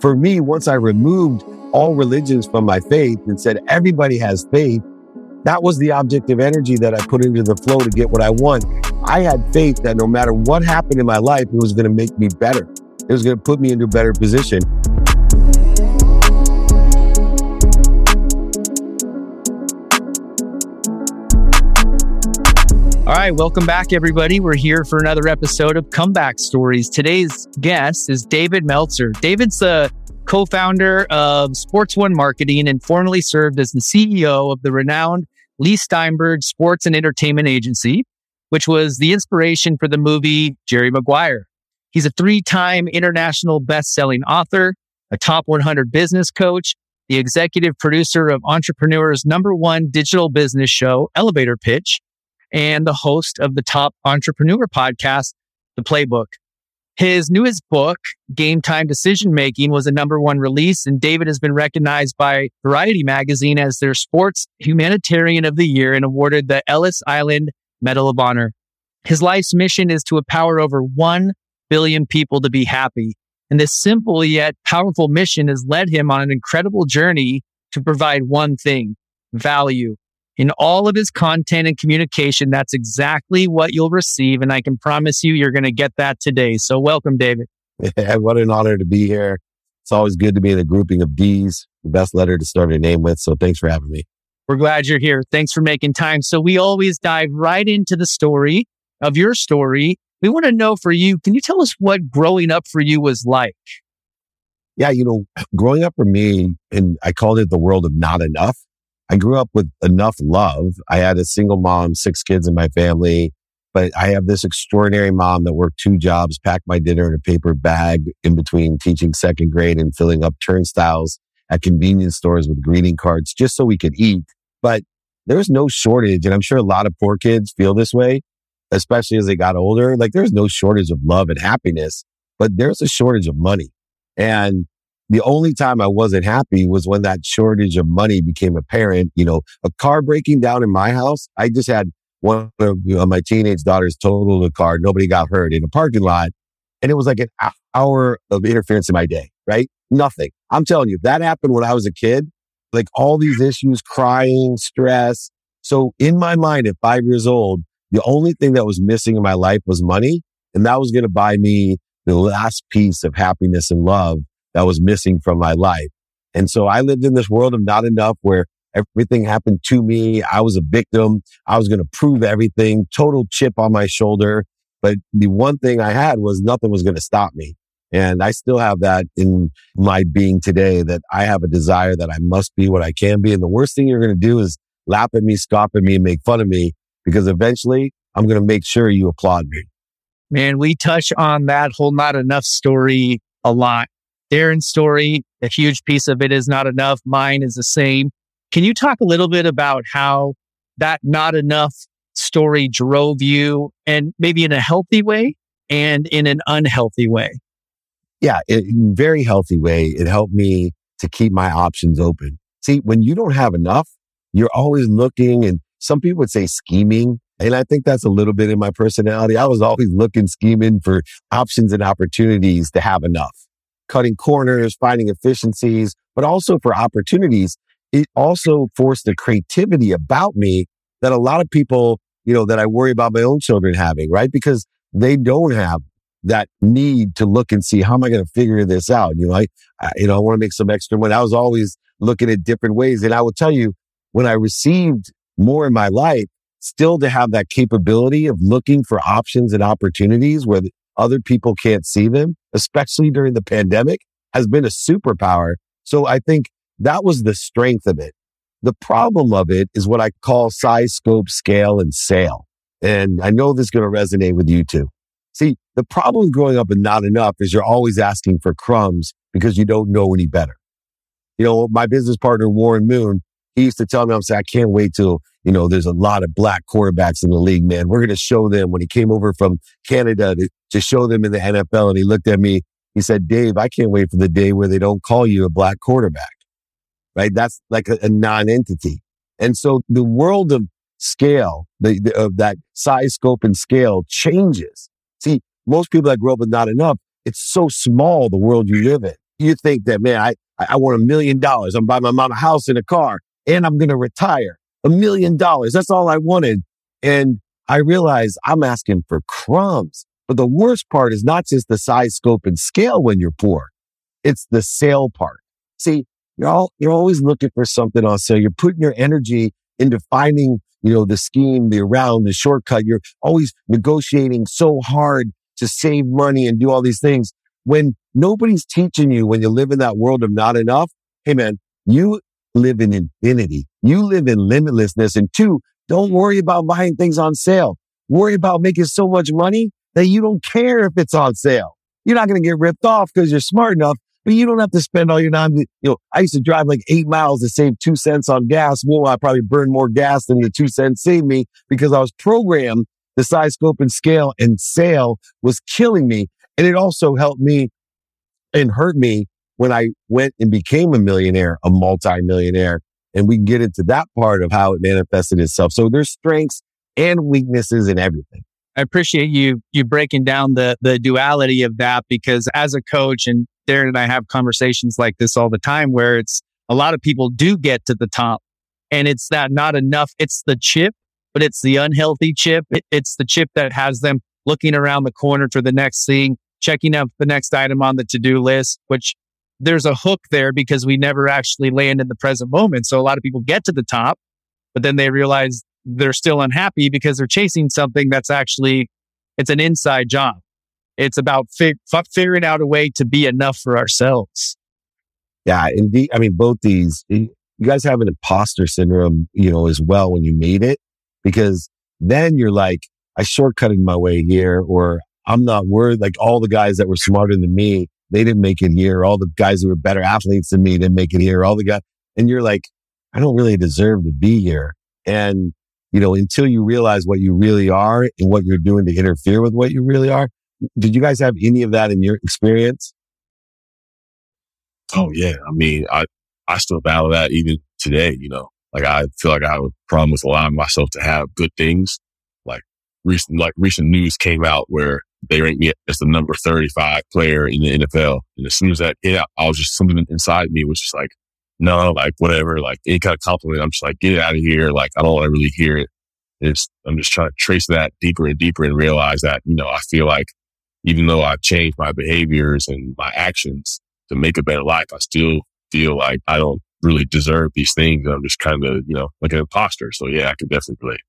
for me, once I removed all religions from my faith and said everybody has faith, that was the objective energy that I put into the flow to get what I want. I had faith that no matter what happened in my life, it was going to make me better. It was going to put me into a better position. All right, welcome back, everybody. We're here for another episode of Comeback Stories. Today's guest is David Meltzer. David's the co founder of Sports One Marketing and formerly served as the CEO of the renowned Leigh Steinberg Sports and Entertainment Agency, which was the inspiration for the movie Jerry Maguire. He's a three time international best selling author, a top 100 business coach, the executive producer of Entrepreneur's number one digital business show, Elevator Pitch and the host of the top entrepreneur podcast, The Playbook. His newest book, Game Time Decision Making, was a number one release, and David has been recognized by Variety magazine as their sports humanitarian of the year and awarded the Ellis Island Medal of Honor. His life's mission is to empower over 1 billion people to be happy. And this simple yet powerful mission has led him on an incredible journey to provide one thing value in all of his content and communication. That's exactly what you'll receive. And I can promise you, you're going to get that today. So welcome, David. Yeah, what an honor to be here. It's always good to be in a grouping of D's, the best letter to start a name with. So thanks for having me. We're glad you're here. Thanks for making time. So we always dive right into the story of your story. We want to know for you, can you tell us what growing up for you was like? Yeah, you know, growing up for me, and I called it the world of not enough. I grew up with enough love. I had a single mom, six kids in my family, but I have this extraordinary mom that worked two jobs, packed my dinner in a paper bag in between teaching second grade and filling up turnstiles at convenience stores with greeting cards just so we could eat. But there was no shortage. And I'm sure a lot of poor kids feel this way, especially as they got older. Like there's no shortage of love and happiness, but there's a shortage of money. And the only time I wasn't happy was when that shortage of money became apparent. You know, a car breaking down in my house. I just had one of you know, my teenage daughters total the car. Nobody got hurt in a parking lot. And it was like an hour of interference in my day, right? Nothing. I'm telling you, that happened when I was a kid. Like all these issues, crying, stress. So in my mind at five years old, the only thing that was missing in my life was money. And that was going to buy me the last piece of happiness and love that was missing from my life. And so I lived in this world of not enough where everything happened to me. I was a victim. I was going to prove everything, total chip on my shoulder. But the one thing I had was nothing was going to stop me. And I still have that in my being today that I have a desire that I must be what I can be. And the worst thing you're going to do is laugh at me, scoff at me, and make fun of me because eventually I'm going to make sure you applaud me. Man, we touch on that whole not enough story a lot Darren's story, a huge piece of it is not enough. Mine is the same. Can you talk a little bit about how that not enough story drove you and maybe in a healthy way and in an unhealthy way? Yeah, in very healthy way. It helped me to keep my options open. See, when you don't have enough, you're always looking and some people would say scheming. And I think that's a little bit in my personality. I was always looking, scheming for options and opportunities to have enough cutting corners, finding efficiencies, but also for opportunities. It also forced the creativity about me that a lot of people, you know, that I worry about my own children having, right? Because they don't have that need to look and see how am I going to figure this out? You know, I, I you know, I want to make some extra money. I was always looking at different ways. And I will tell you, when I received more in my life, still to have that capability of looking for options and opportunities where other people can't see them, especially during the pandemic, has been a superpower. So I think that was the strength of it. The problem of it is what I call size, scope, scale, and sale. And I know this is going to resonate with you too. See, the problem growing up and not enough is you're always asking for crumbs because you don't know any better. You know, my business partner, Warren Moon, he used to tell me, I'm saying, I can't wait till, you know, there's a lot of black quarterbacks in the league, man. We're going to show them when he came over from Canada to, to show them in the NFL. And he looked at me, he said, Dave, I can't wait for the day where they don't call you a black quarterback, right? That's like a, a non-entity. And so the world of scale, the, the, of that size, scope and scale changes. See, most people that grow up with not enough, it's so small, the world you live in. You think that, man, I, I want a million dollars. I'm buying my mom a house and a car and I'm going to retire. A million dollars. That's all I wanted. And I realized I'm asking for crumbs. But the worst part is not just the size, scope, and scale when you're poor. It's the sale part. See, you're all, you're always looking for something on sale. You're putting your energy into finding, you know, the scheme, the around, the shortcut. You're always negotiating so hard to save money and do all these things when nobody's teaching you when you live in that world of not enough. Hey, man, you live in infinity. You live in limitlessness. And two, don't worry about buying things on sale. Worry about making so much money that you don't care if it's on sale. You're not going to get ripped off because you're smart enough, but you don't have to spend all your time. You know, I used to drive like eight miles to save two cents on gas. Well, I probably burned more gas than the two cents saved me because I was programmed the size, scope, and scale and sale was killing me. And it also helped me and hurt me when I went and became a millionaire, a multi-millionaire. And we can get into that part of how it manifested itself. So there's strengths and weaknesses in everything. I appreciate you you breaking down the the duality of that because as a coach and Darren and I have conversations like this all the time where it's a lot of people do get to the top and it's that not enough. It's the chip but it's the unhealthy chip. It, it's the chip that has them looking around the corner for the next thing, checking up the next item on the to do list, which there's a hook there because we never actually land in the present moment. So a lot of people get to the top, but then they realize they're still unhappy because they're chasing something that's actually, it's an inside job. It's about fig- figuring out a way to be enough for ourselves. Yeah. Indeed. I mean, both these, you guys have an imposter syndrome, you know, as well when you made it because then you're like, I shortcutted my way here or I'm not worth like all the guys that were smarter than me. They didn't make it here. All the guys who were better athletes than me didn't make it here. All the guys, and you're like, I don't really deserve to be here. And, you know, until you realize what you really are and what you're doing to interfere with what you really are. Did you guys have any of that in your experience? Oh yeah. I mean, I, I still battle that even today, you know, like I feel like I problem with allowing myself to have good things. Like recent, like recent news came out where they ranked me as the number 35 player in the NFL. And as soon as that hit, out, I was just something inside me was just like, no, like whatever, like any kind of compliment. I'm just like, get it out of here. Like I don't want to really hear it. It's, I'm just trying to trace that deeper and deeper and realize that, you know, I feel like even though I've changed my behaviors and my actions to make a better life, I still feel like I don't really deserve these things. I'm just kind of, you know, like an imposter. So yeah, I can definitely relate.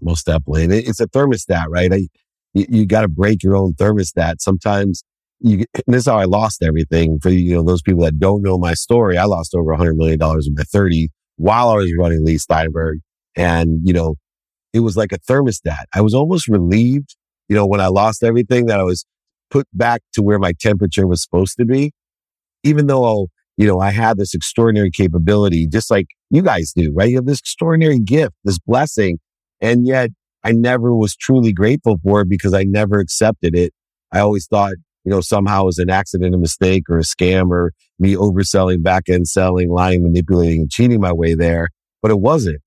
Most definitely. And it's a thermostat, right? I, you, you got to break your own thermostat. Sometimes you, this is how I lost everything for, you know, those people that don't know my story. I lost over a hundred million dollars in my 30 while I was running Leigh Steinberg. And, you know, it was like a thermostat. I was almost relieved, you know, when I lost everything that I was put back to where my temperature was supposed to be. Even though you know, I had this extraordinary capability, just like you guys do, right? You have this extraordinary gift, this blessing. And yet I never was truly grateful for it because I never accepted it. I always thought, you know, somehow it was an accident, a mistake or a scam or me overselling, back end selling, lying, manipulating and cheating my way there. But it wasn't.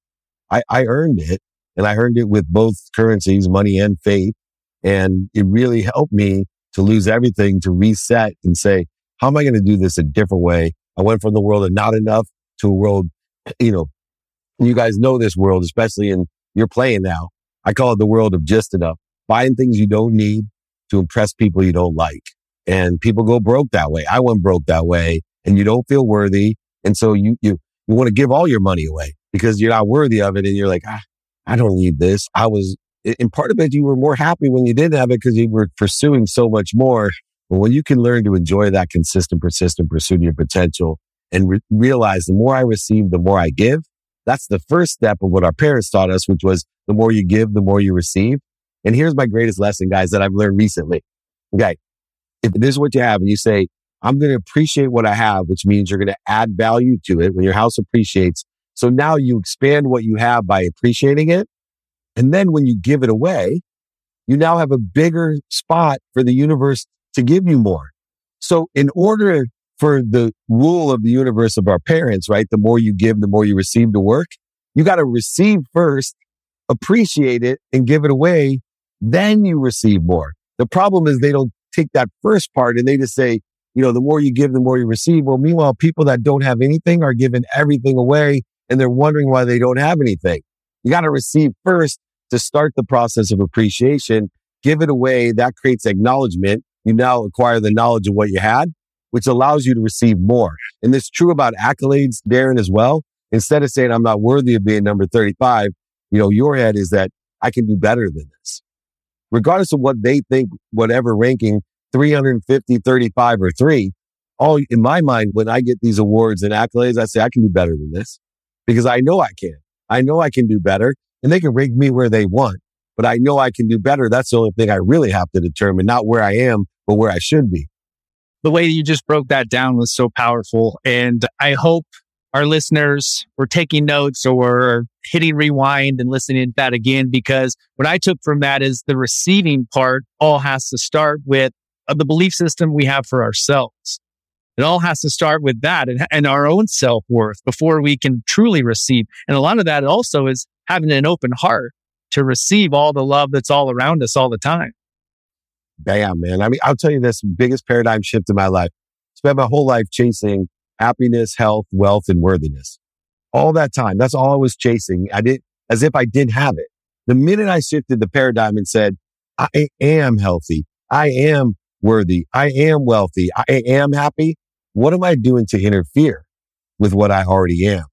I, I earned it and I earned it with both currencies, money and faith. And it really helped me to lose everything, to reset and say, how am I going to do this a different way? I went from the world of not enough to a world, you know, you guys know this world, especially in you're playing now. I call it the world of just enough. Buying things you don't need to impress people you don't like. And people go broke that way. I went broke that way and you don't feel worthy. And so you, you, you want to give all your money away because you're not worthy of it. And you're like, ah, I don't need this. I was, in part of it, you were more happy when you didn't have it because you were pursuing so much more. But when you can learn to enjoy that consistent, persistent pursuit of your potential and re- realize the more I receive, the more I give, that's the first step of what our parents taught us, which was the more you give, the more you receive. And here's my greatest lesson, guys, that I've learned recently. Okay. If this is what you have and you say, I'm going to appreciate what I have, which means you're going to add value to it when your house appreciates. So now you expand what you have by appreciating it. And then when you give it away, you now have a bigger spot for the universe to give you more. So in order for the rule of the universe of our parents, right? The more you give, the more you receive to work. You got to receive first, appreciate it and give it away. Then you receive more. The problem is they don't take that first part and they just say, you know, the more you give, the more you receive. Well, meanwhile, people that don't have anything are giving everything away and they're wondering why they don't have anything. You got to receive first to start the process of appreciation. Give it away. That creates acknowledgement. You now acquire the knowledge of what you had, which allows you to receive more. And this is true about accolades, Darren, as well. Instead of saying, I'm not worthy of being number 35, you know, your head is that I can do better than this. Regardless of what they think, whatever ranking, 350, 35 or three, all in my mind, when I get these awards and accolades, I say, I can do better than this because I know I can. I know I can do better and they can rank me where they want, but I know I can do better. That's the only thing I really have to determine, not where I am, but where I should be. The way you just broke that down was so powerful. And I hope our listeners were taking notes or hitting rewind and listening to that again, because what I took from that is the receiving part all has to start with uh, the belief system we have for ourselves. It all has to start with that and, and our own self worth before we can truly receive. And a lot of that also is having an open heart to receive all the love that's all around us all the time. Bam, man. I mean, I'll tell you this biggest paradigm shift in my life. Spent my whole life chasing happiness, health, wealth, and worthiness. All that time. That's all I was chasing. I did as if I didn't have it. The minute I shifted the paradigm and said, I am healthy. I am worthy. I am wealthy. I am happy. What am I doing to interfere with what I already am?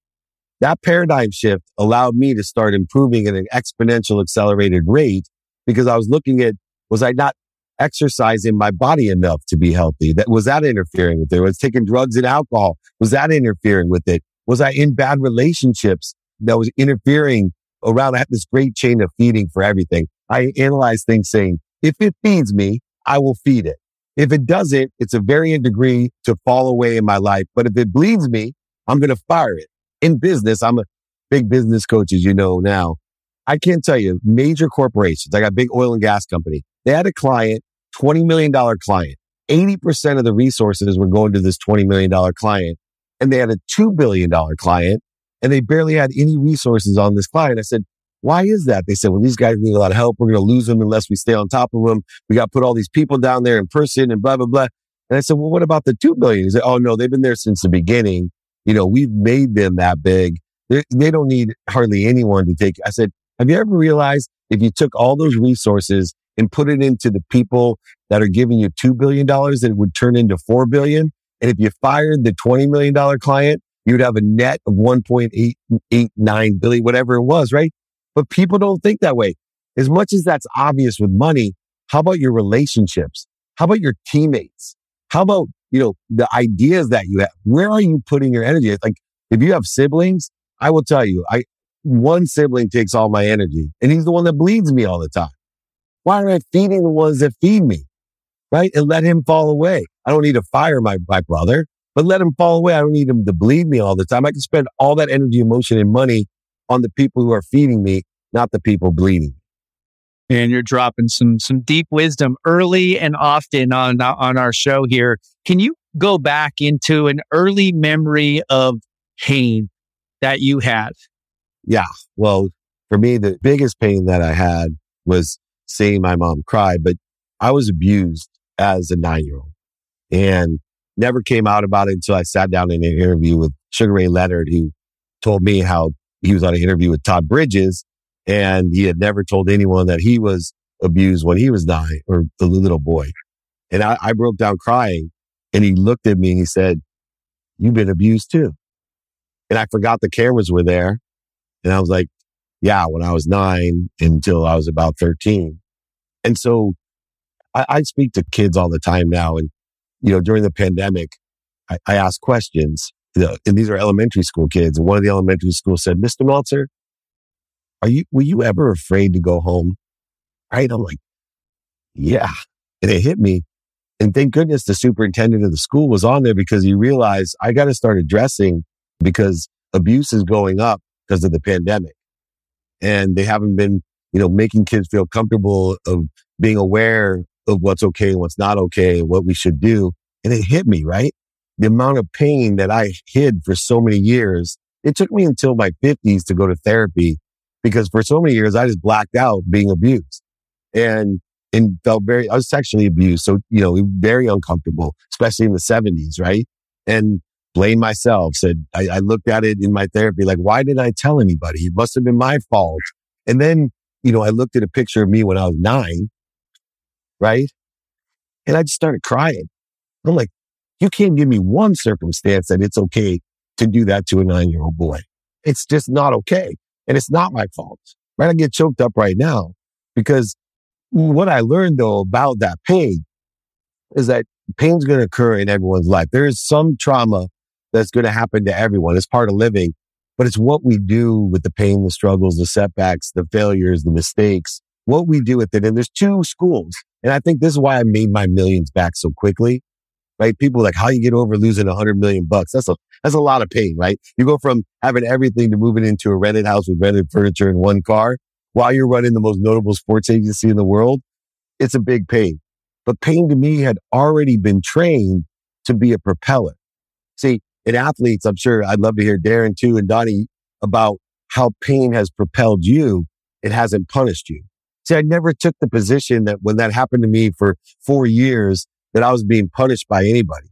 That paradigm shift allowed me to start improving at an exponential accelerated rate because I was looking at, was I not exercising my body enough to be healthy? That was that interfering with it? Was taking drugs and alcohol? Was that interfering with it? Was I in bad relationships that was interfering around? I had this great chain of feeding for everything. I analyze things saying, if it feeds me, I will feed it. If it doesn't, it's a varying degree to fall away in my life. But if it bleeds me, I'm going to fire it. In business, I'm a big business coach, as you know now. I can't tell you major corporations. I got a big oil and gas company. They had a client, $20 million client. 80% of the resources were going to this $20 million client. And they had a $2 billion client and they barely had any resources on this client. I said, why is that? They said, well, these guys need a lot of help. We're going to lose them unless we stay on top of them. We got to put all these people down there in person and blah, blah, blah. And I said, well, what about the 2 billion? He said, oh no, they've been there since the beginning. You know, we've made them that big. They, they don't need hardly anyone to take. I said, have you ever realized if you took all those resources and put it into the people that are giving you $2 billion, that it would turn into 4 billion. And if you fired the $20 million client, you'd have a net of 1.889 billion, whatever it was, right? But people don't think that way. As much as that's obvious with money, how about your relationships? How about your teammates? How about, you know, the ideas that you have? Where are you putting your energy? Like if you have siblings, I will tell you, I, one sibling takes all my energy and he's the one that bleeds me all the time. Why am I feeding the ones that feed me? Right. And let him fall away. I don't need to fire my, my brother, but let him fall away. I don't need him to bleed me all the time. I can spend all that energy, emotion and money on the people who are feeding me, not the people bleeding. And you're dropping some some deep wisdom early and often on on our show here. Can you go back into an early memory of pain that you had? Yeah. Well, for me, the biggest pain that I had was seeing my mom cry, but I was abused as a nine year old and never came out about it until I sat down in an interview with Sugar Ray Leonard, who told me how he was on an interview with Todd Bridges and he had never told anyone that he was abused when he was nine or the little boy. And I, I broke down crying and he looked at me and he said, you've been abused too. And I forgot the cameras were there. And I was like, yeah, when I was nine until I was about 13. And so I, I speak to kids all the time now. And, you know, during the pandemic, I, I ask questions and these are elementary school kids. And one of the elementary schools said, Mr. Meltzer, are you, were you ever afraid to go home? Right. I'm like, yeah. And it hit me. And thank goodness the superintendent of the school was on there because he realized I got to start addressing because abuse is going up because of the pandemic. And they haven't been, you know, making kids feel comfortable of being aware of what's okay and what's not okay what we should do. And it hit me, right? the amount of pain that I hid for so many years. It took me until my fifties to go to therapy because for so many years I just blacked out being abused. And and felt very, I was sexually abused. So, you know, very uncomfortable, especially in the seventies. Right. And blamed myself, said, I, I looked at it in my therapy, like, why did I tell anybody? It must have been my fault. And then, you know, I looked at a picture of me when I was nine. Right. And I just started crying. I'm like, you can't give me one circumstance that it's okay to do that to a nine year old boy. It's just not okay. And it's not my fault. Right. I get choked up right now because what I learned though about that pain is that pain's going to occur in everyone's life. There is some trauma that's going to happen to everyone. It's part of living, but it's what we do with the pain, the struggles, the setbacks, the failures, the mistakes, what we do with it. And there's two schools. And I think this is why I made my millions back so quickly right? People like how you get over losing a hundred million bucks. That's a, that's a lot of pain, right? You go from having everything to moving into a rented house with rented furniture and one car while you're running the most notable sports agency in the world. It's a big pain, but pain to me had already been trained to be a propeller. See, in athletes, I'm sure I'd love to hear Darren too and Donnie about how pain has propelled you. It hasn't punished you. See, I never took the position that when that happened to me for four years, that I was being punished by anybody.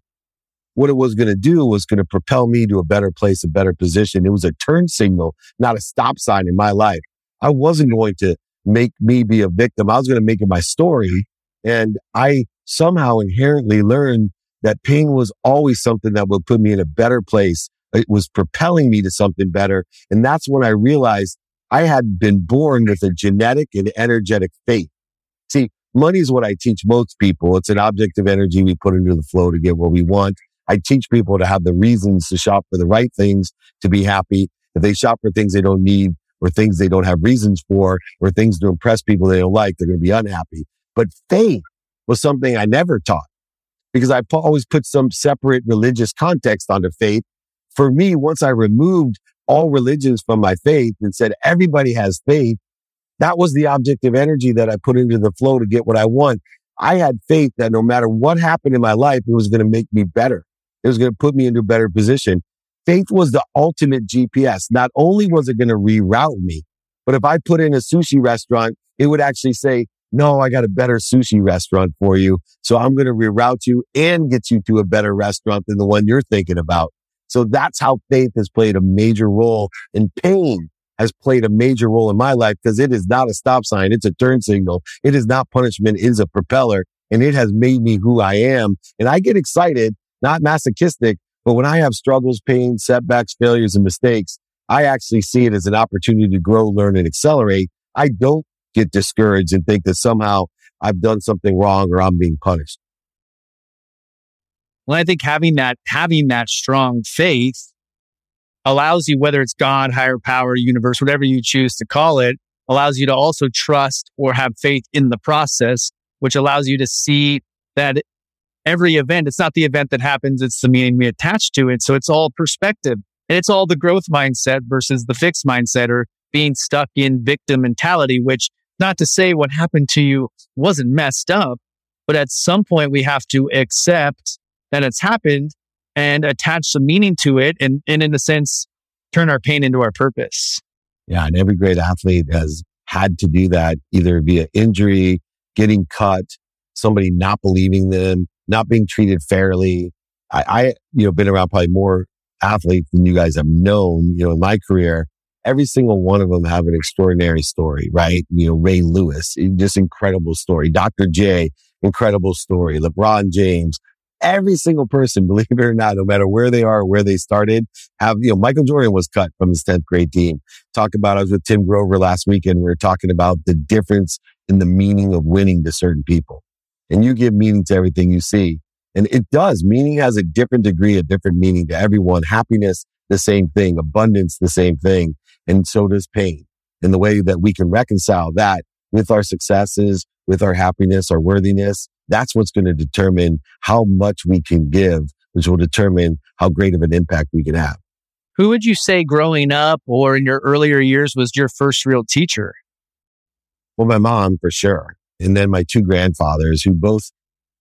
What it was going to do was going to propel me to a better place, a better position. It was a turn signal, not a stop sign in my life. I wasn't going to make me be a victim. I was going to make it my story. And I somehow inherently learned that pain was always something that would put me in a better place. It was propelling me to something better. And that's when I realized I had been born with a genetic and energetic faith. See, Money is what I teach most people. It's an object of energy we put into the flow to get what we want. I teach people to have the reasons to shop for the right things to be happy. If they shop for things they don't need or things they don't have reasons for or things to impress people they don't like, they're going to be unhappy. But faith was something I never taught because I always put some separate religious context onto faith. For me, once I removed all religions from my faith and said everybody has faith, that was the objective energy that I put into the flow to get what I want. I had faith that no matter what happened in my life, it was going to make me better. It was going to put me into a better position. Faith was the ultimate GPS. Not only was it going to reroute me, but if I put in a sushi restaurant, it would actually say, no, I got a better sushi restaurant for you. So I'm going to reroute you and get you to a better restaurant than the one you're thinking about. So that's how faith has played a major role and pain has played a major role in my life because it is not a stop sign. It's a turn signal. It is not punishment. It is a propeller and it has made me who I am. And I get excited, not masochistic, but when I have struggles, pain, setbacks, failures, and mistakes, I actually see it as an opportunity to grow, learn, and accelerate. I don't get discouraged and think that somehow I've done something wrong or I'm being punished. Well, I think having that, having that strong faith allows you, whether it's God, higher power, universe, whatever you choose to call it, allows you to also trust or have faith in the process, which allows you to see that every event, it's not the event that happens, it's the meaning we attach to it. So it's all perspective and it's all the growth mindset versus the fixed mindset or being stuck in victim mentality, which not to say what happened to you wasn't messed up, but at some point we have to accept that it's happened and attach some meaning to it and, and in a sense, turn our pain into our purpose. Yeah. And every great athlete has had to do that either via injury, getting cut, somebody not believing them, not being treated fairly. I, I, you know, been around probably more athletes than you guys have known, you know, in my career. Every single one of them have an extraordinary story, right? You know, Ray Lewis, just incredible story. Dr. J, incredible story. LeBron James, every single person, believe it or not, no matter where they are, where they started, have, you know, Michael Jordan was cut from his 10th grade team. Talk about, I was with Tim Grover last weekend. We were talking about the difference in the meaning of winning to certain people. And you give meaning to everything you see. And it does. Meaning has a different degree, a different meaning to everyone. Happiness, the same thing. Abundance, the same thing. And so does pain. And the way that we can reconcile that with our successes, with our happiness, our worthiness, that's what's going to determine how much we can give, which will determine how great of an impact we can have. Who would you say growing up or in your earlier years was your first real teacher? Well, my mom for sure. And then my two grandfathers who both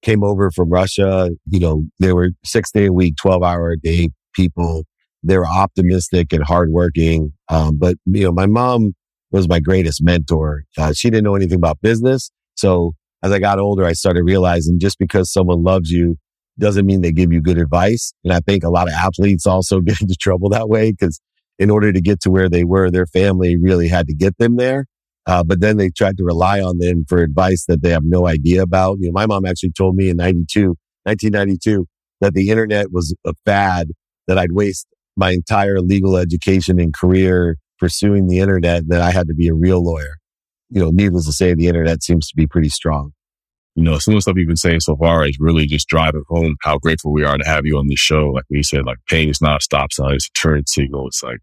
came over from Russia. You know, they were six day a week, 12 hour a day people. They were optimistic and hardworking. Um, but, you know, my mom was my greatest mentor. Uh, she didn't know anything about business. So as I got older, I started realizing just because someone loves you doesn't mean they give you good advice. And I think a lot of athletes also get into trouble that way because in order to get to where they were, their family really had to get them there. Uh, but then they tried to rely on them for advice that they have no idea about. You know, my mom actually told me in 92, 1992, that the internet was a fad, that I'd waste my entire legal education and career pursuing the internet, that I had to be a real lawyer. You know, needless to say, the internet seems to be pretty strong. You know, some of the stuff you've been saying so far is really just driving home how grateful we are to have you on this show. Like we said, like pain is not a stop sign, it's a turn signal. It's like,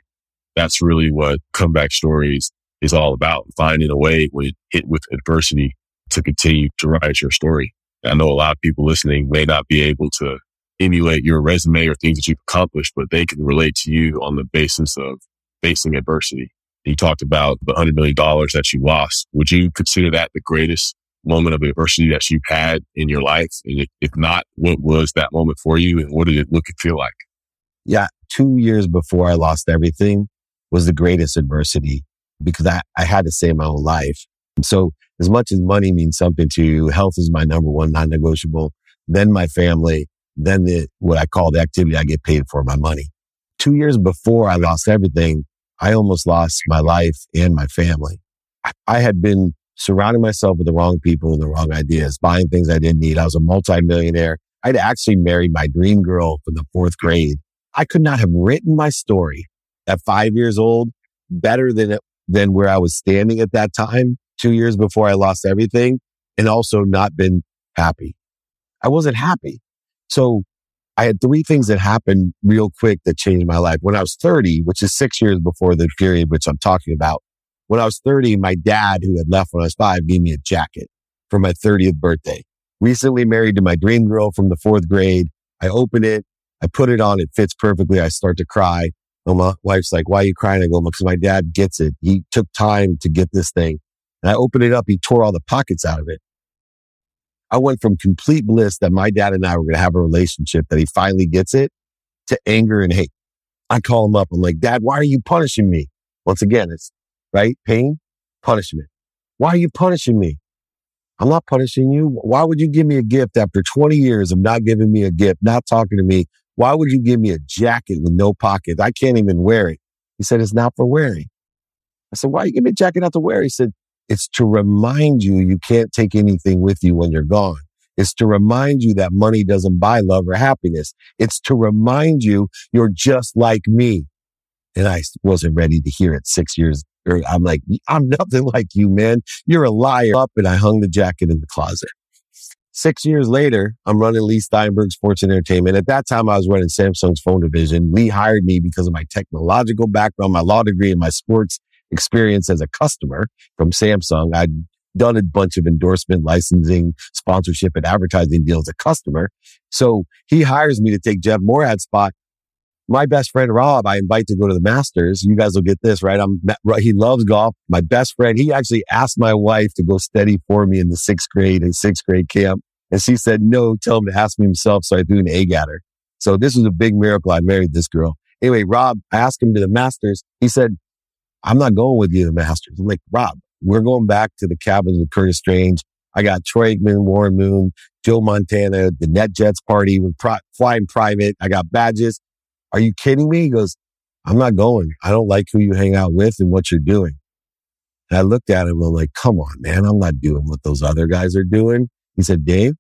that's really what comeback stories is all about. Finding a way when hit with adversity to continue to write your story. I know a lot of people listening may not be able to emulate your resume or things that you've accomplished, but they can relate to you on the basis of facing adversity. You talked about the $100 million that you lost. Would you consider that the greatest moment of adversity that you've had in your life? And if not, what was that moment for you and what did it look and feel like? Yeah. Two years before I lost everything was the greatest adversity because I, I had to save my own life. So as much as money means something to you, health is my number one non-negotiable, then my family, then the, what I call the activity I get paid for, my money. Two years before I lost everything, I almost lost my life and my family. I, I had been surrounding myself with the wrong people and the wrong ideas, buying things I didn't need. I was a multimillionaire. I'd actually married my dream girl from the fourth grade. I could not have written my story at five years old better than it, than where I was standing at that time, two years before I lost everything and also not been happy. I wasn't happy. So I had three things that happened real quick that changed my life. When I was 30, which is six years before the period which I'm talking about, when I was 30, my dad, who had left when I was five, gave me a jacket for my 30th birthday. Recently married to my dream girl from the fourth grade. I open it. I put it on. It fits perfectly. I start to cry. And my wife's like, why are you crying? I go, because my dad gets it. He took time to get this thing. And I opened it up. He tore all the pockets out of it. I went from complete bliss that my dad and I were going to have a relationship that he finally gets it to anger and hate. I call him up. I'm like, dad, why are you punishing me? Once again, it's right. Pain, punishment. Why are you punishing me? I'm not punishing you. Why would you give me a gift after 20 years of not giving me a gift, not talking to me? Why would you give me a jacket with no pockets? I can't even wear it. He said, it's not for wearing. I said, why you give me a jacket not to wear? He said, it's to remind you you can't take anything with you when you're gone. It's to remind you that money doesn't buy love or happiness. It's to remind you you're just like me. And I wasn't ready to hear it six years. I'm like, I'm nothing like you, man. You're a liar. Up and I hung the jacket in the closet. Six years later, I'm running Leigh Steinberg Sports Entertainment. At that time, I was running Samsung's phone division. Leigh hired me because of my technological background, my law degree, and my sports experience as a customer from Samsung. I'd done a bunch of endorsement, licensing, sponsorship, and advertising deals as a customer. So he hires me to take Jeff Moorad's spot. My best friend Rob, I invite to go to the Masters. You guys will get this, right? I'm, he loves golf. My best friend, he actually asked my wife to go steady for me in the sixth grade and sixth grade camp. And she said, no, tell him to ask me himself. So I threw an egg at her. So this was a big miracle. I married this girl. Anyway, Rob, I asked him to the Masters. He said, I'm not going with you to the Masters. I'm like, Rob, we're going back to the cabins with Curtis Strange. I got Troy Aikman, Warren Moon, Joe Montana, the NetJets party. We're pri- flying private. I got badges. Are you kidding me? He goes, I'm not going. I don't like who you hang out with and what you're doing. And I looked at him. I'm like, come on, man. I'm not doing what those other guys are doing. He said, Dave,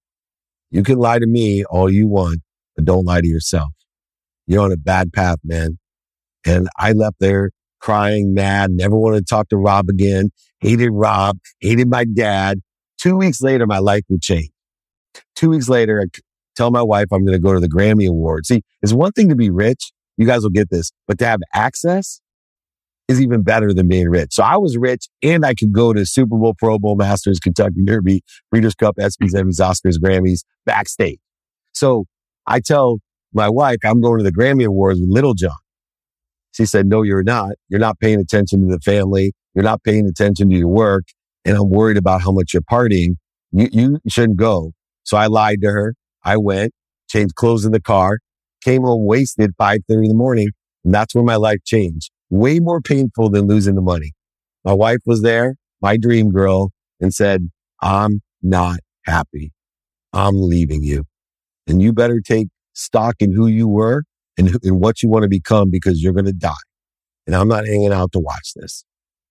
you can lie to me all you want, but don't lie to yourself. You're on a bad path, man. And I left there crying, mad, never wanted to talk to Rob again, hated Rob, hated my dad. Two weeks later, my life would change. Two weeks later, I tell my wife I'm going to go to the Grammy Awards. See, it's one thing to be rich. You guys will get this, but to have access is even better than being rich. So I was rich and I could go to Super Bowl, Pro Bowl, Masters, Kentucky Derby, Breeders' Cup, ESPYs, Emmys, Oscars, Grammys, backstage. So I tell my wife I'm going to the Grammy Awards with Lil Jon. She said, no, you're not. You're not paying attention to the family. You're not paying attention to your work. And I'm worried about how much you're partying. You, you shouldn't go. So I lied to her. I went, changed clothes in the car, came home wasted 5.30 in the morning. And that's where my life changed. Way more painful than losing the money. My wife was there, my dream girl, and said, I'm not happy. I'm leaving you. And you better take stock in who you were and, and what you want to become because you're going to die. And I'm not hanging out to watch this.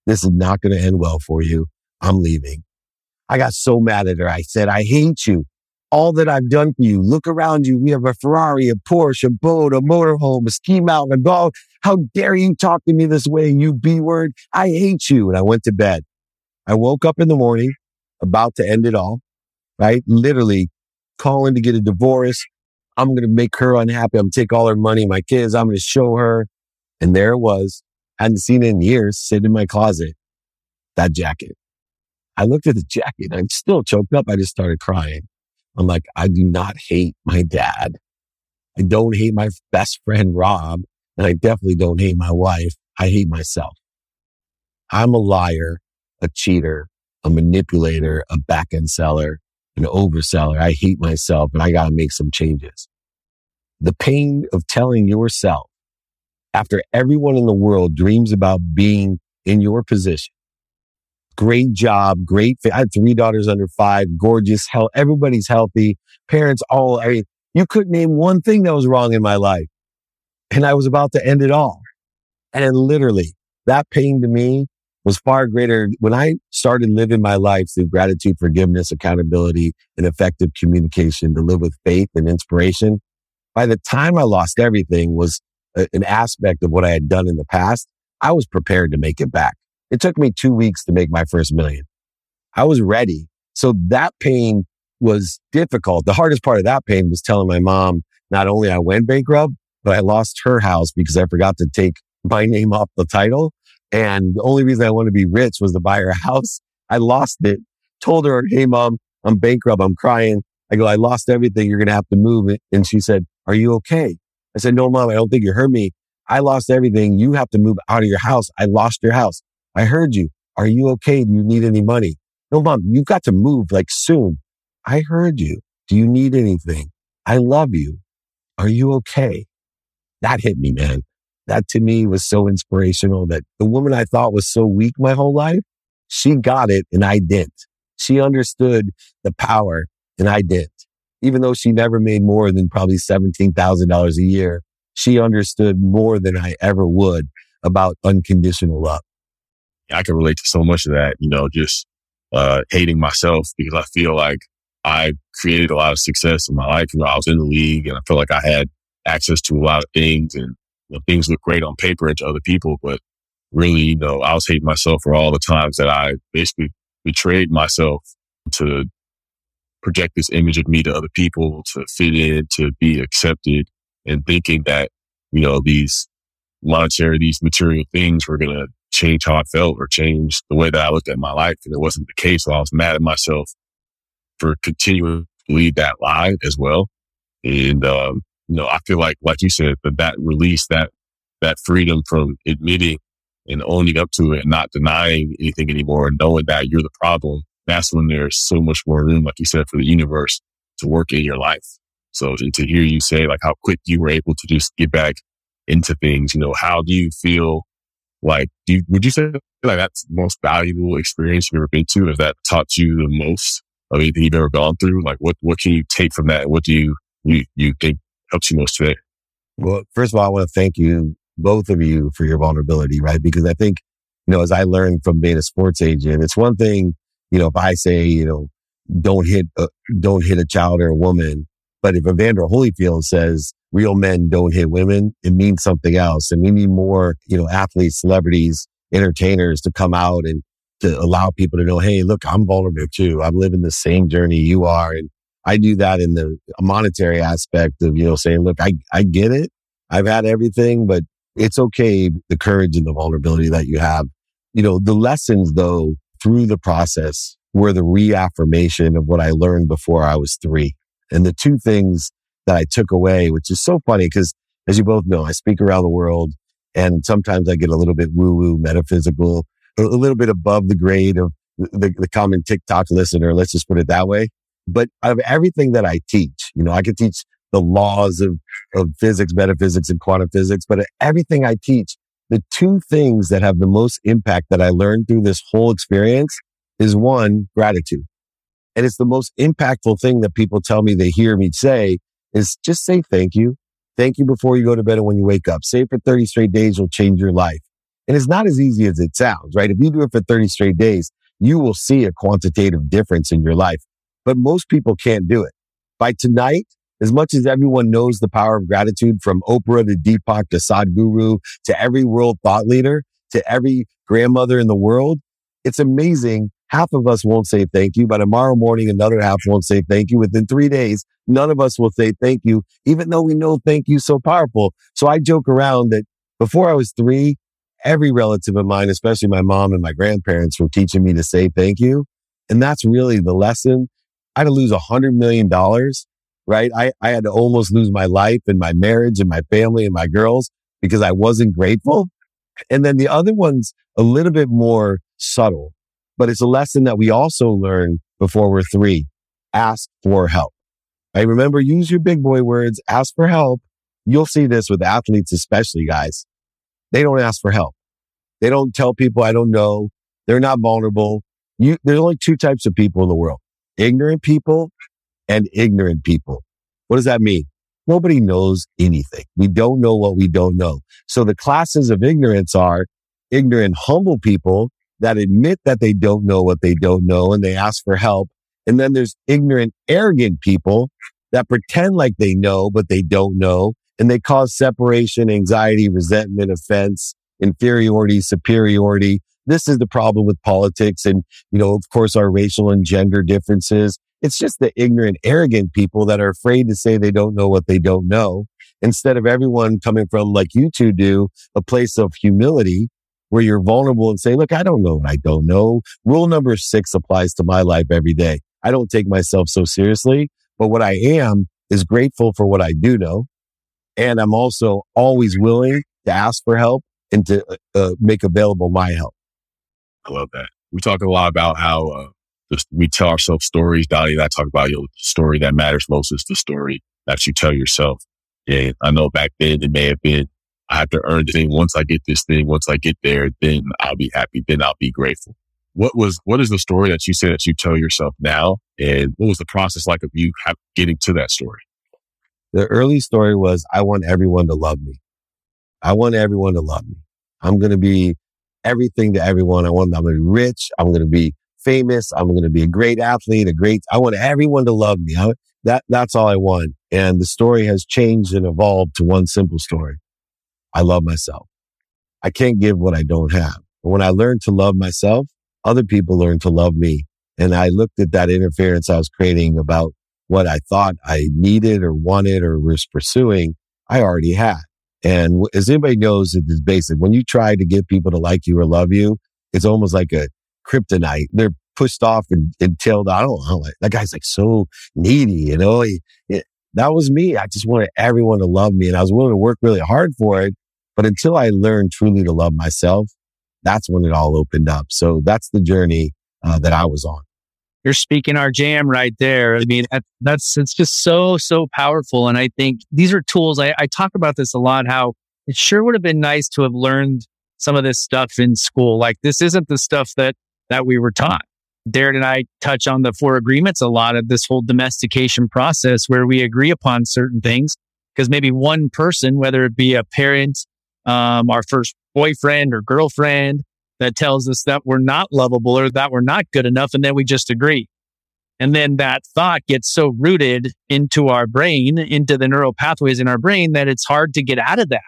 This is not going to end well for you. I'm leaving. I got so mad at her. I said, I hate you. All that I've done for you. Look around you. We have a Ferrari, a Porsche, a boat, a motorhome, a ski mountain, a golf. How dare you talk to me this way, you B word? I hate you. And I went to bed. I woke up in the morning about to end it all, right? Literally calling to get a divorce. I'm going to make her unhappy. I'm going to take all her money, my kids. I'm going to show her. And there it was. Hadn't seen it in years, sitting in my closet. That jacket. I looked at the jacket. I'm still choked up. I just started crying. I'm like, I do not hate my dad. I don't hate my best friend, Rob. And I definitely don't hate my wife. I hate myself. I'm a liar, a cheater, a manipulator, a back end seller, an overseller. I hate myself and I got to make some changes. The pain of telling yourself after everyone in the world dreams about being in your position. Great job, great. I had three daughters under five, gorgeous health. Everybody's healthy. Parents all, I mean, you couldn't name one thing that was wrong in my life. And I was about to end it all. And literally that pain to me was far greater when I started living my life through gratitude, forgiveness, accountability, and effective communication to live with faith and inspiration. By the time I lost everything was a, an aspect of what I had done in the past. I was prepared to make it back. It took me two weeks to make my first million. I was ready. So that pain was difficult. The hardest part of that pain was telling my mom, not only I went bankrupt, but I lost her house because I forgot to take my name off the title. And the only reason I wanted to be rich was to buy her house. I lost it. Told her, Hey, mom, I'm bankrupt. I'm crying. I go, I lost everything. You're going to have to move it. And she said, are you okay? I said, no, mom, I don't think you heard me. I lost everything. You have to move out of your house. I lost your house. I heard you. Are you okay? Do you need any money? No, mom, you've got to move like soon. I heard you. Do you need anything? I love you. Are you okay? That hit me, man. That to me was so inspirational that the woman I thought was so weak my whole life, she got it and I didn't. She understood the power and I didn't. Even though she never made more than probably $17,000 a year, she understood more than I ever would about unconditional love. I can relate to so much of that, you know, just uh, hating myself because I feel like I created a lot of success in my life. You know, I was in the league and I felt like I had access to a lot of things and you know, things look great on paper and to other people, but really, you know, I was hating myself for all the times that I basically betrayed myself to project this image of me to other people, to fit in, to be accepted and thinking that, you know, these monetary, these material things were going to change how I felt or change the way that I looked at my life. And it wasn't the case. So I was mad at myself for continuing to lead that lie as well. And, um, you know, I feel like, like you said, that that release, that, that freedom from admitting and owning up to it and not denying anything anymore and knowing that you're the problem. That's when there's so much more room, like you said, for the universe to work in your life. So and to hear you say like how quick you were able to just get back into things, you know, how do you feel like, do you, would you say like that's the most valuable experience you've ever been to? Has that taught you the most of anything you've ever gone through? Like what, what can you take from that? What do you, you, you think helps you most today? Well, first of all, I want to thank you, both of you for your vulnerability, right? Because I think, you know, as I learned from being a sports agent, it's one thing, you know, if I say, you know, don't hit, a, don't hit a child or a woman, but if Evander Holyfield says real men don't hit women, it means something else. And we need more, you know, athletes, celebrities, entertainers to come out and to allow people to know, Hey, look, I'm vulnerable too. I'm living the same journey you are. And I do that in the monetary aspect of, you know, saying, look, I, I get it. I've had everything, but it's okay. The courage and the vulnerability that you have, you know, the lessons though through the process were the reaffirmation of what I learned before I was three. And the two things that I took away, which is so funny because as you both know, I speak around the world and sometimes I get a little bit woo woo metaphysical, a little bit above the grade of the, the common TikTok listener. Let's just put it that way. But of everything that I teach, you know, I can teach the laws of, of physics, metaphysics and quantum physics, but everything I teach, the two things that have the most impact that I learned through this whole experience is one, gratitude. And it's the most impactful thing that people tell me they hear me say is just say thank you. Thank you before you go to bed and when you wake up. Say it for 30 straight days will change your life. And it's not as easy as it sounds, right? If you do it for 30 straight days, you will see a quantitative difference in your life. But most people can't do it. By tonight, as much as everyone knows the power of gratitude from Oprah to Deepak to Sadhguru to every world thought leader to every grandmother in the world, it's amazing. Half of us won't say thank you. By tomorrow morning, another half won't say thank you. Within three days, none of us will say thank you, even though we know thank you so powerful. So I joke around that before I was three, every relative of mine, especially my mom and my grandparents were teaching me to say thank you. And that's really the lesson. I had to lose a hundred million dollars right? I, I had to almost lose my life and my marriage and my family and my girls because I wasn't grateful. And then the other one's a little bit more subtle, but it's a lesson that we also learn before we're three. Ask for help. I remember use your big boy words, ask for help. You'll see this with athletes, especially guys. They don't ask for help. They don't tell people I don't know. They're not vulnerable. You, there's only two types of people in the world. Ignorant people and ignorant people. What does that mean? Nobody knows anything. We don't know what we don't know. So the classes of ignorance are ignorant, humble people that admit that they don't know what they don't know and they ask for help. And then there's ignorant, arrogant people that pretend like they know, but they don't know. And they cause separation, anxiety, resentment, offense, inferiority, superiority. This is the problem with politics and, you know, of course, our racial and gender differences. It's just the ignorant, arrogant people that are afraid to say they don't know what they don't know. Instead of everyone coming from, like you two do, a place of humility where you're vulnerable and say, look, I don't know what I don't know. Rule number six applies to my life every day. I don't take myself so seriously, but what I am is grateful for what I do know. And I'm also always willing to ask for help and to uh, uh make available my help. I love that. We talk a lot about how uh, just, we tell ourselves stories. Donnie and I talk about, you know, the story that matters most is the story that you tell yourself. And I know back then it may have been, I have to earn this thing. Once I get this thing, once I get there, then I'll be happy. Then I'll be grateful. What was, what is the story that you say that you tell yourself now? And what was the process like of you getting to that story? The early story was, I want everyone to love me. I want everyone to love me. I'm going to be everything to everyone. I want, I'm going to be rich. I'm going to be famous. I'm going to be a great athlete, a great, I want everyone to love me. I, that, that's all I want. And the story has changed and evolved to one simple story. I love myself. I can't give what I don't have. But when I learned to love myself, other people learned to love me. And I looked at that interference I was creating about what I thought I needed or wanted or was pursuing. I already had. And as anybody knows, it is basic. When you try to get people to like you or love you, it's almost like a kryptonite. They're pushed off and, and tailed. I don't know. Like, that guy's like so needy, you know? He, that was me. I just wanted everyone to love me and I was willing to work really hard for it. But until I learned truly to love myself, that's when it all opened up. So that's the journey uh, that I was on. You're speaking our jam right there. I mean, that, that's, it's just so, so powerful. And I think these are tools. I, I talk about this a lot, how it sure would have been nice to have learned some of this stuff in school. Like this isn't the stuff that that we were taught. Darren and I touch on the four agreements a lot of this whole domestication process where we agree upon certain things because maybe one person, whether it be a parent, um, our first boyfriend or girlfriend that tells us that we're not lovable or that we're not good enough. And then we just agree. And then that thought gets so rooted into our brain, into the neural pathways in our brain that it's hard to get out of that.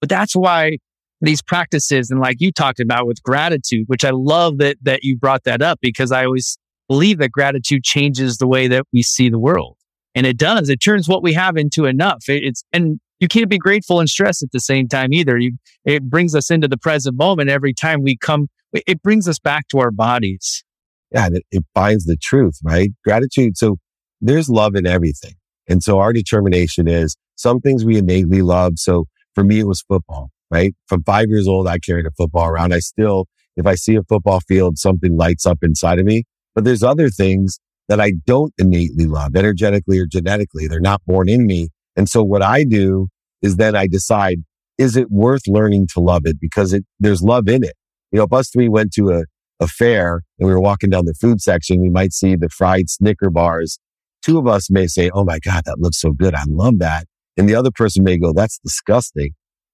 But that's why these practices and like you talked about with gratitude, which I love that that you brought that up because I always believe that gratitude changes the way that we see the world. And it does. It turns what we have into enough. It, it's and you can't be grateful and stressed at the same time either. You it brings us into the present moment every time we come. It brings us back to our bodies. Yeah, it, it finds the truth, right? Gratitude. So there's love in everything. And so our determination is some things we innately love. So for me, it was football right? From five years old, I carried a football around. I still, if I see a football field, something lights up inside of me. But there's other things that I don't innately love, energetically or genetically. They're not born in me. And so what I do is then I decide, is it worth learning to love it? Because it, there's love in it. You know, if us three went to a, a fair and we were walking down the food section, we might see the fried Snicker bars. Two of us may say, Oh my God, that looks so good. I love that. And the other person may go, that's disgusting.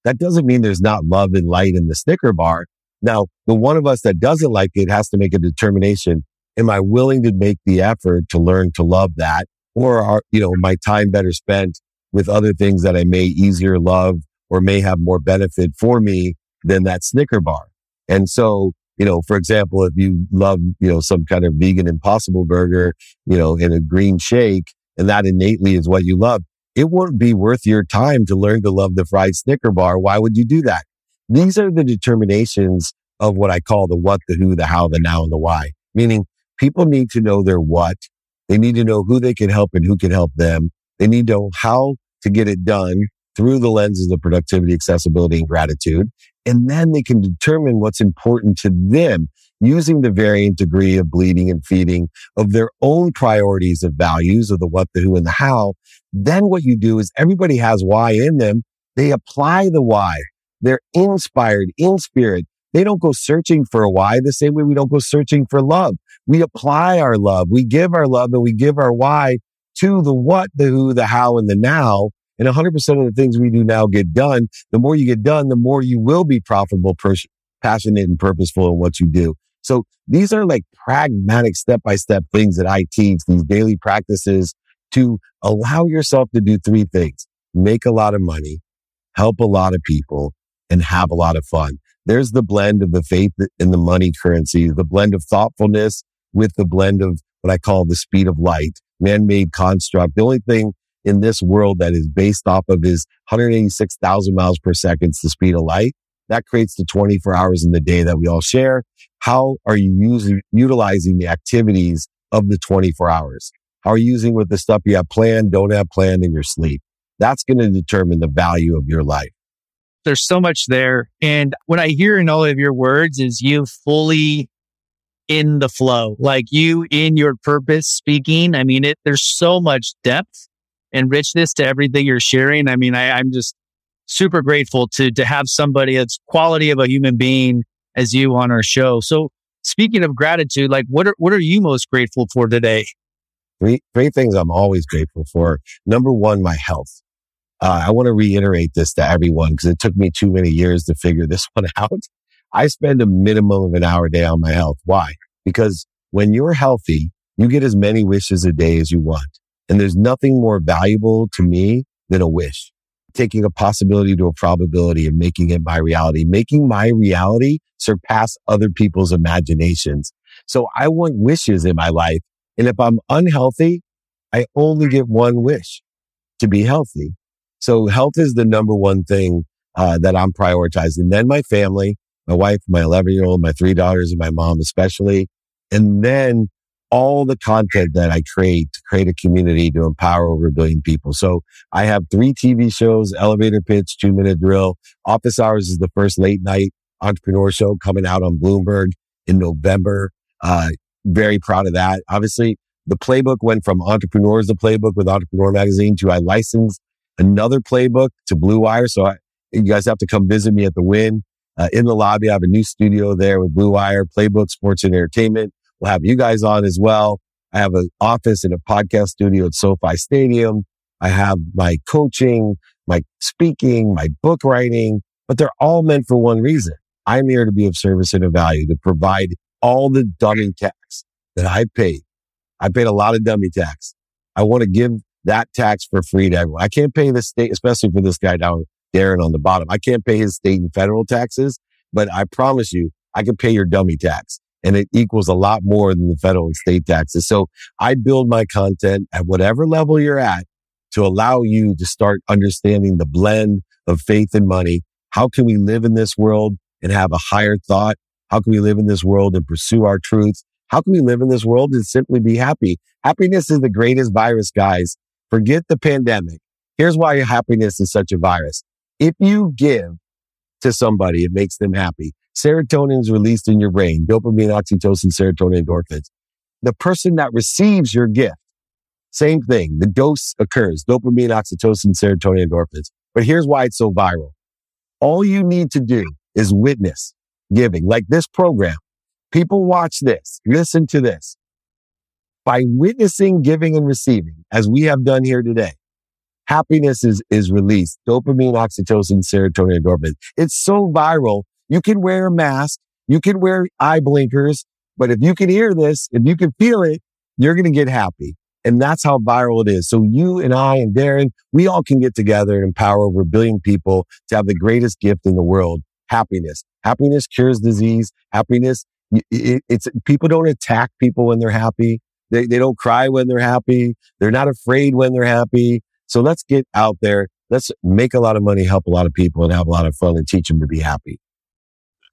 That doesn't mean there's not love and light in the Snicker bar. Now, the one of us that doesn't like it has to make a determination. Am I willing to make the effort to learn to love that? Or are, you know, my time better spent with other things that I may easier love or may have more benefit for me than that Snicker bar? And so, you know, for example, if you love, you know, some kind of vegan impossible burger, you know, in a green shake, and that innately is what you love, it won't be worth your time to learn to love the fried Snicker bar. Why would you do that? These are the determinations of what I call the what, the who, the how, the now, and the why. Meaning people need to know their what. They need to know who they can help and who can help them. They need to know how to get it done through the lenses of productivity, accessibility, and gratitude. And then they can determine what's important to them using the varying degree of bleeding and feeding of their own priorities of values of the what, the who, and the how. Then what you do is everybody has why in them. They apply the why they're inspired in spirit. They don't go searching for a why the same way we don't go searching for love. We apply our love. We give our love and we give our why to the what, the who, the how, and the now. And 100% of the things we do now get done. The more you get done, the more you will be profitable, pers- passionate, and purposeful in what you do. So these are like pragmatic step by step things that I teach, these daily practices to allow yourself to do three things. Make a lot of money, help a lot of people, and have a lot of fun. There's the blend of the faith and the money currency, the blend of thoughtfulness with the blend of what I call the speed of light, man-made construct. The only thing in this world that is based off of is 186,000 miles per second, the speed of light. That creates the 24 hours in the day that we all share. How are you using, utilizing the activities of the 24 hours? How are you using with the stuff you have planned, don't have planned in your sleep? That's going to determine the value of your life. There's so much there. And what I hear in all of your words is you fully in the flow, like you in your purpose speaking. I mean, it, there's so much depth and richness to everything you're sharing. I mean, I, I'm just super grateful to, to have somebody that's quality of a human being as you on our show. So speaking of gratitude, like what are, what are you most grateful for today? Three, three things I'm always grateful for. Number one, my health. Uh, I want to reiterate this to everyone because it took me too many years to figure this one out. I spend a minimum of an hour a day on my health. Why? Because when you're healthy, you get as many wishes a day as you want. And there's nothing more valuable to me than a wish. Taking a possibility to a probability and making it my reality, making my reality surpass other people's imaginations. So I want wishes in my life. And if I'm unhealthy, I only get one wish to be healthy. So health is the number one thing uh, that I'm prioritizing. Then my family, my wife, my 11 year old, my three daughters, and my mom especially. And then all the content that I create to create a community to empower over a billion people. So I have three TV shows, elevator pitch, two minute drill. Office hours is the first late night entrepreneur show coming out on Bloomberg in November. Uh, very proud of that. Obviously the playbook went from entrepreneurs, the playbook with entrepreneur magazine to I licensed another playbook to Blue Wire. So I, you guys have to come visit me at the Wynn. uh, in the lobby. I have a new studio there with Blue Wire, Playbook Sports and Entertainment. We'll have you guys on as well. I have an office and a podcast studio at SoFi Stadium. I have my coaching, my speaking, my book writing, but they're all meant for one reason. I'm here to be of service and of value to provide all the dummy tax that I paid. I paid a lot of dummy tax. I want to give that tax for free to everyone. I can't pay the state, especially for this guy down Darren on the bottom. I can't pay his state and federal taxes, but I promise you, I can pay your dummy tax and it equals a lot more than the federal and state taxes. So I build my content at whatever level you're at to allow you to start understanding the blend of faith and money. How can we live in this world and have a higher thought? How can we live in this world and pursue our truth? How can we live in this world and simply be happy? Happiness is the greatest virus, guys. Forget the pandemic. Here's why happiness is such a virus. If you give to somebody, it makes them happy. Serotonin is released in your brain, dopamine, oxytocin, serotonin, endorphins. The person that receives your gift, same thing. The dose occurs, dopamine, oxytocin, serotonin, endorphins. But here's why it's so viral. All you need to do is witness giving, like this program. People watch this. Listen to this. By witnessing, giving, and receiving, as we have done here today, happiness is, is released. Dopamine, oxytocin, serotonin, endorphins. It's so viral. You can wear a mask. You can wear eye blinkers. But if you can hear this, if you can feel it, you're going to get happy. And that's how viral it is. So you and I and Darren, we all can get together and empower over a billion people to have the greatest gift in the world, happiness. Happiness cures disease. Happiness, it, it's people don't attack people when they're happy. They, they don't cry when they're happy. They're not afraid when they're happy. So let's get out there. Let's make a lot of money, help a lot of people and have a lot of fun and teach them to be happy.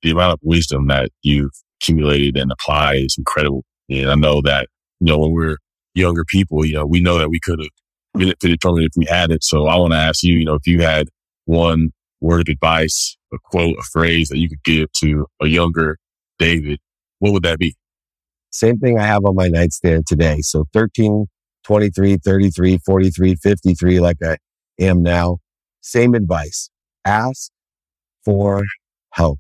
The amount of wisdom that you've accumulated and applied is incredible. And I know that, you know, when we're younger people, you know, we know that we could have benefited from it if we had it. So I want to ask you, you know, if you had one word of advice, a quote, a phrase that you could give to a younger David, what would that be? Same thing I have on my nightstand today. So 13, 23, 33, 43, 53, like I am now. Same advice. Ask for help.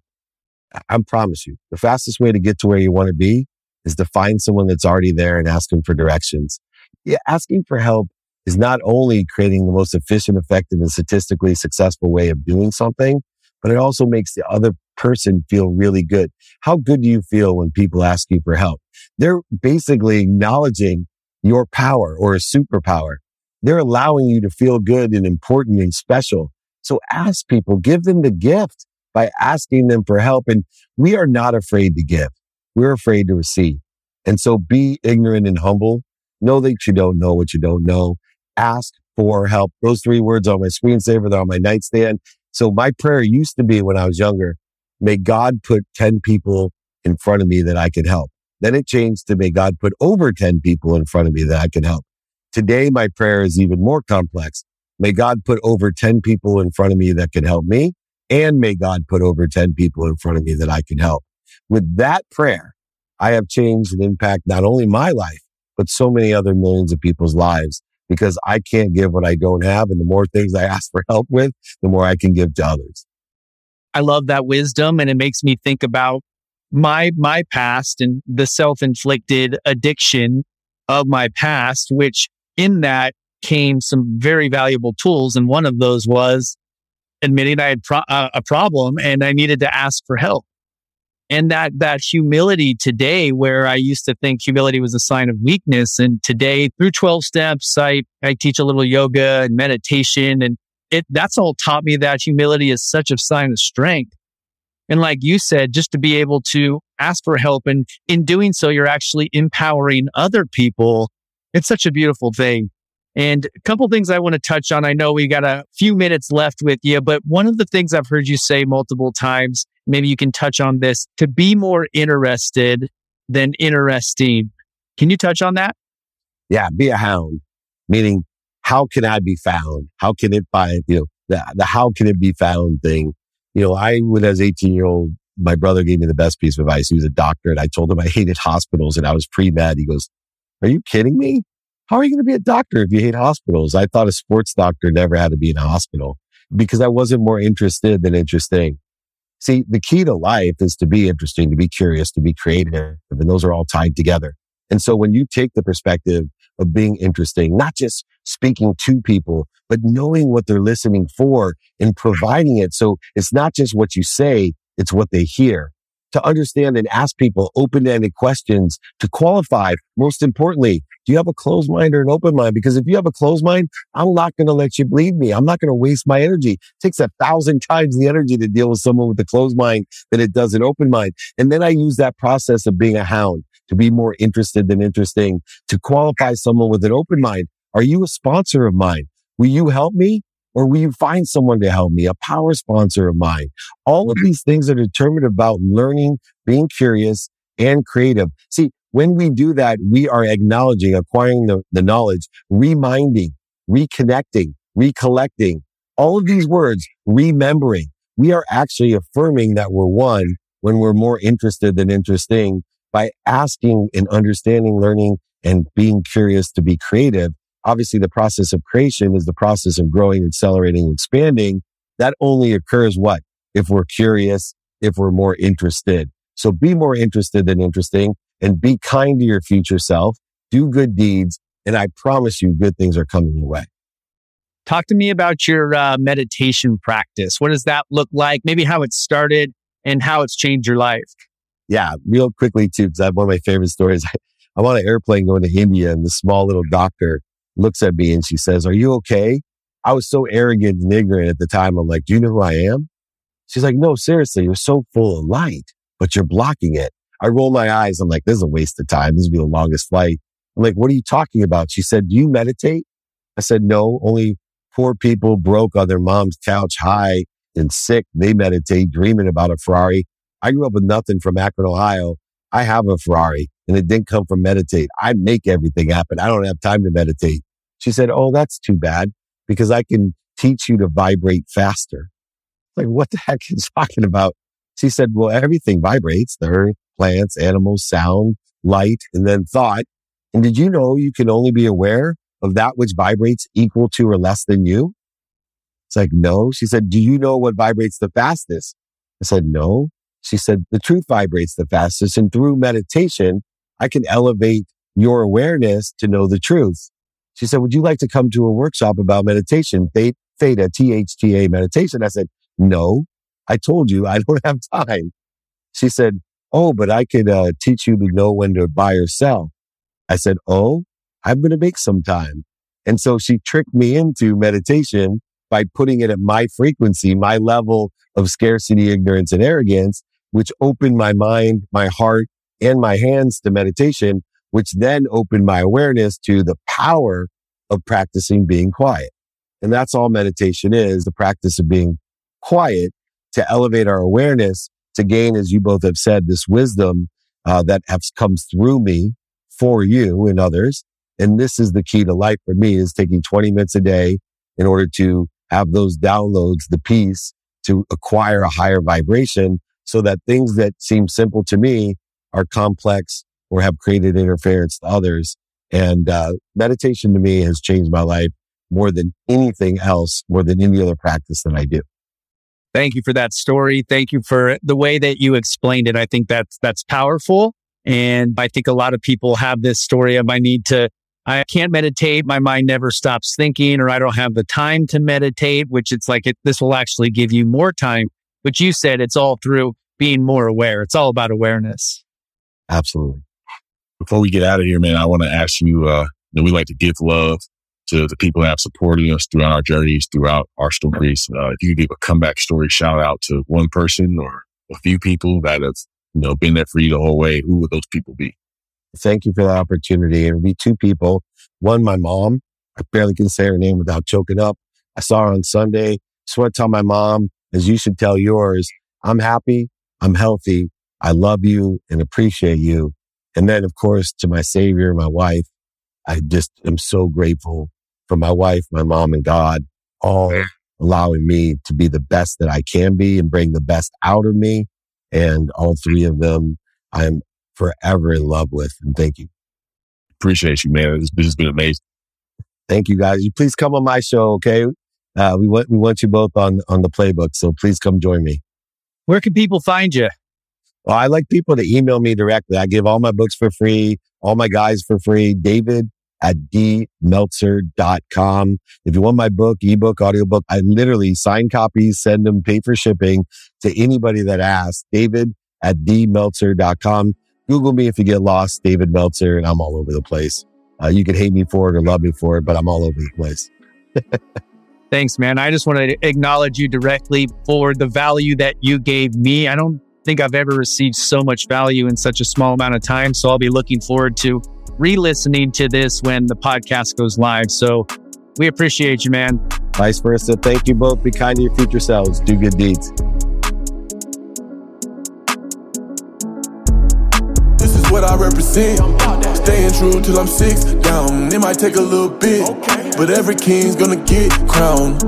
I promise you, the fastest way to get to where you want to be is to find someone that's already there and ask them for directions. Yeah, asking for help is not only creating the most efficient, effective, and statistically successful way of doing something, but it also makes the other person feel really good. How good do you feel when people ask you for help? They're basically acknowledging your power or a superpower. They're allowing you to feel good and important and special. So ask people, give them the gift by asking them for help. And we are not afraid to give. We're afraid to receive. And so be ignorant and humble. Know that you don't know what you don't know. Ask for help. Those three words on my screensaver, they're on my nightstand. So my prayer used to be when I was younger, may God put 10 people in front of me that I could help. Then it changed to may God put over 10 people in front of me that I can help. Today, my prayer is even more complex. May God put over 10 people in front of me that can help me. And may God put over 10 people in front of me that I can help. With that prayer, I have changed and impact not only my life, but so many other millions of people's lives because I can't give what I don't have. And the more things I ask for help with, the more I can give to others. I love that wisdom. And it makes me think about my, my past and the self-inflicted addiction of my past, which in that came some very valuable tools. And one of those was admitting I had pro- uh, a problem and I needed to ask for help. And that that humility today where i used to think humility was a sign of weakness and today through 12 steps i i teach a little yoga and meditation and it that's all taught me that humility is such a sign of strength. And like you said just to be able to ask for help and in doing so you're actually empowering other people. It's such a beautiful thing and a couple things I want to touch on. I know we got a few minutes left with you, but one of the things I've heard you say multiple times, maybe you can touch on this, to be more interested than interesting. Can you touch on that? Yeah, be a hound, meaning how can I be found? How can it find, you know, the, the how can it be found thing. You know, I, when as 18 year old, my brother gave me the best piece of advice. He was a doctor and I told him I hated hospitals and I was pre med. He goes, are you kidding me? How are you going to be a doctor if you hate hospitals? I thought a sports doctor never had to be in a hospital because I wasn't more interested than interesting. See, the key to life is to be interesting, to be curious, to be creative, and those are all tied together. And so when you take the perspective of being interesting, not just speaking to people, but knowing what they're listening for and providing it. So it's not just what you say, it's what they hear to understand and ask people open-ended questions to qualify. Most importantly, do you have a closed mind or an open mind? Because if you have a closed mind, I'm not going to let you bleed me. I'm not going to waste my energy. It takes a thousand times the energy to deal with someone with a closed mind than it does an open mind. And then I use that process of being a hound to be more interested than interesting to qualify someone with an open mind. Are you a sponsor of mine? Will you help me? Or will you find someone to help me, a power sponsor of mine? All of mm-hmm. these things are determined about learning, being curious and creative. See, when we do that, we are acknowledging, acquiring the, the knowledge, reminding, reconnecting, recollecting, all of these words, remembering. We are actually affirming that we're one when we're more interested than interesting by asking and understanding, learning and being curious to be creative Obviously, the process of creation is the process of growing, accelerating, expanding. That only occurs what? If we're curious, if we're more interested. So be more interested than interesting and be kind to your future self. Do good deeds. And I promise you good things are coming your way. Talk to me about your uh, meditation practice. What does that look like? Maybe how it started and how it's changed your life. Yeah, real quickly too, because I have one of my favorite stories. I'm on an airplane going to India and this small little doctor looks at me and she says, are you okay? I was so arrogant and ignorant at the time. I'm like, do you know who I am? She's like, no, seriously, you're so full of light, but you're blocking it. I roll my eyes. I'm like, this is a waste of time. This will be the longest flight. I'm like, what are you talking about? She said, do you meditate? I said, no, only poor people broke on their mom's couch high and sick. They meditate dreaming about a Ferrari. I grew up with nothing from Akron, Ohio. I have a Ferrari and it didn't come from meditate. I make everything happen. I don't have time to meditate. She said, Oh, that's too bad because I can teach you to vibrate faster. Like, what the heck is talking about? She said, well, everything vibrates, the earth, plants, animals, sound, light, and then thought. And did you know you can only be aware of that which vibrates equal to or less than you? It's like, no. She said, do you know what vibrates the fastest? I said, no. She said, the truth vibrates the fastest. And through meditation, I can elevate your awareness to know the truth. She said, would you like to come to a workshop about meditation? Theta, T-H-T-A meditation. I said, no, I told you I don't have time. She said, oh, but I could uh, teach you to know when to buy or sell. I said, oh, I'm going to make some time. And so she tricked me into meditation by putting it at my frequency, my level of scarcity, ignorance, and arrogance, which opened my mind, my heart, and my hands to meditation, which then opened my awareness to the power of practicing being quiet. And that's all meditation is the practice of being quiet to elevate our awareness to gain, as you both have said, this wisdom uh, that has comes through me for you and others and this is the key to life for me is taking 20 minutes a day in order to have those downloads, the peace to acquire a higher vibration so that things that seem simple to me are complex or have created interference to others. And uh, meditation to me has changed my life more than anything else, more than any other practice that I do. Thank you for that story. Thank you for the way that you explained it. I think that's that's powerful. And I think a lot of people have this story of I need to I can't meditate. My mind never stops thinking, or I don't have the time to meditate, which it's like it, this will actually give you more time. But you said it's all through being more aware. It's all about awareness. Absolutely. Before we get out of here, man, I want to ask you, uh, that we like to give love to the people that have supported us throughout our journeys, throughout our stories. Uh, if you could give a comeback story shout out to one person or a few people that have, you know, been there for you the whole way, who would those people be? Thank you for the opportunity. It would be two people. One, my mom. I barely can say her name without choking up. I saw her on Sunday. Want to tell my mom, as you should tell yours, I'm happy. I'm healthy. I love you and appreciate you. And then, of course, to my savior, my wife, I just am so grateful for my wife, my mom and God, all allowing me to be the best that I can be and bring the best out of me. And all three of them, I'm forever in love with. And thank you. Appreciate you, man. This, this has been amazing. Thank you, guys. You please come on my show, okay? Uh, we want we want you both on on the playbook, so please come join me. Where can people find you? Well, I like people to email me directly. I give all my books for free, all my guys for free. David at dmeltzer.com. If you want my book, ebook, audiobook, I literally sign copies, send them, pay for shipping to anybody that asks. David at dmeltzer.com. Google me if you get lost, David Meltzer, and I'm all over the place. Uh, you can hate me for it or love me for it, but I'm all over the place. Thanks, man. I just want to acknowledge you directly for the value that you gave me. I don't think I've ever received so much value in such a small amount of time. So I'll be looking forward to re listening to this when the podcast goes live. So we appreciate you, man. Vice versa. Thank you both. Be kind to your future selves. Do good deeds. This is what I represent. Staying true till I'm six down. It might take a little bit, but every king's gonna get crowned.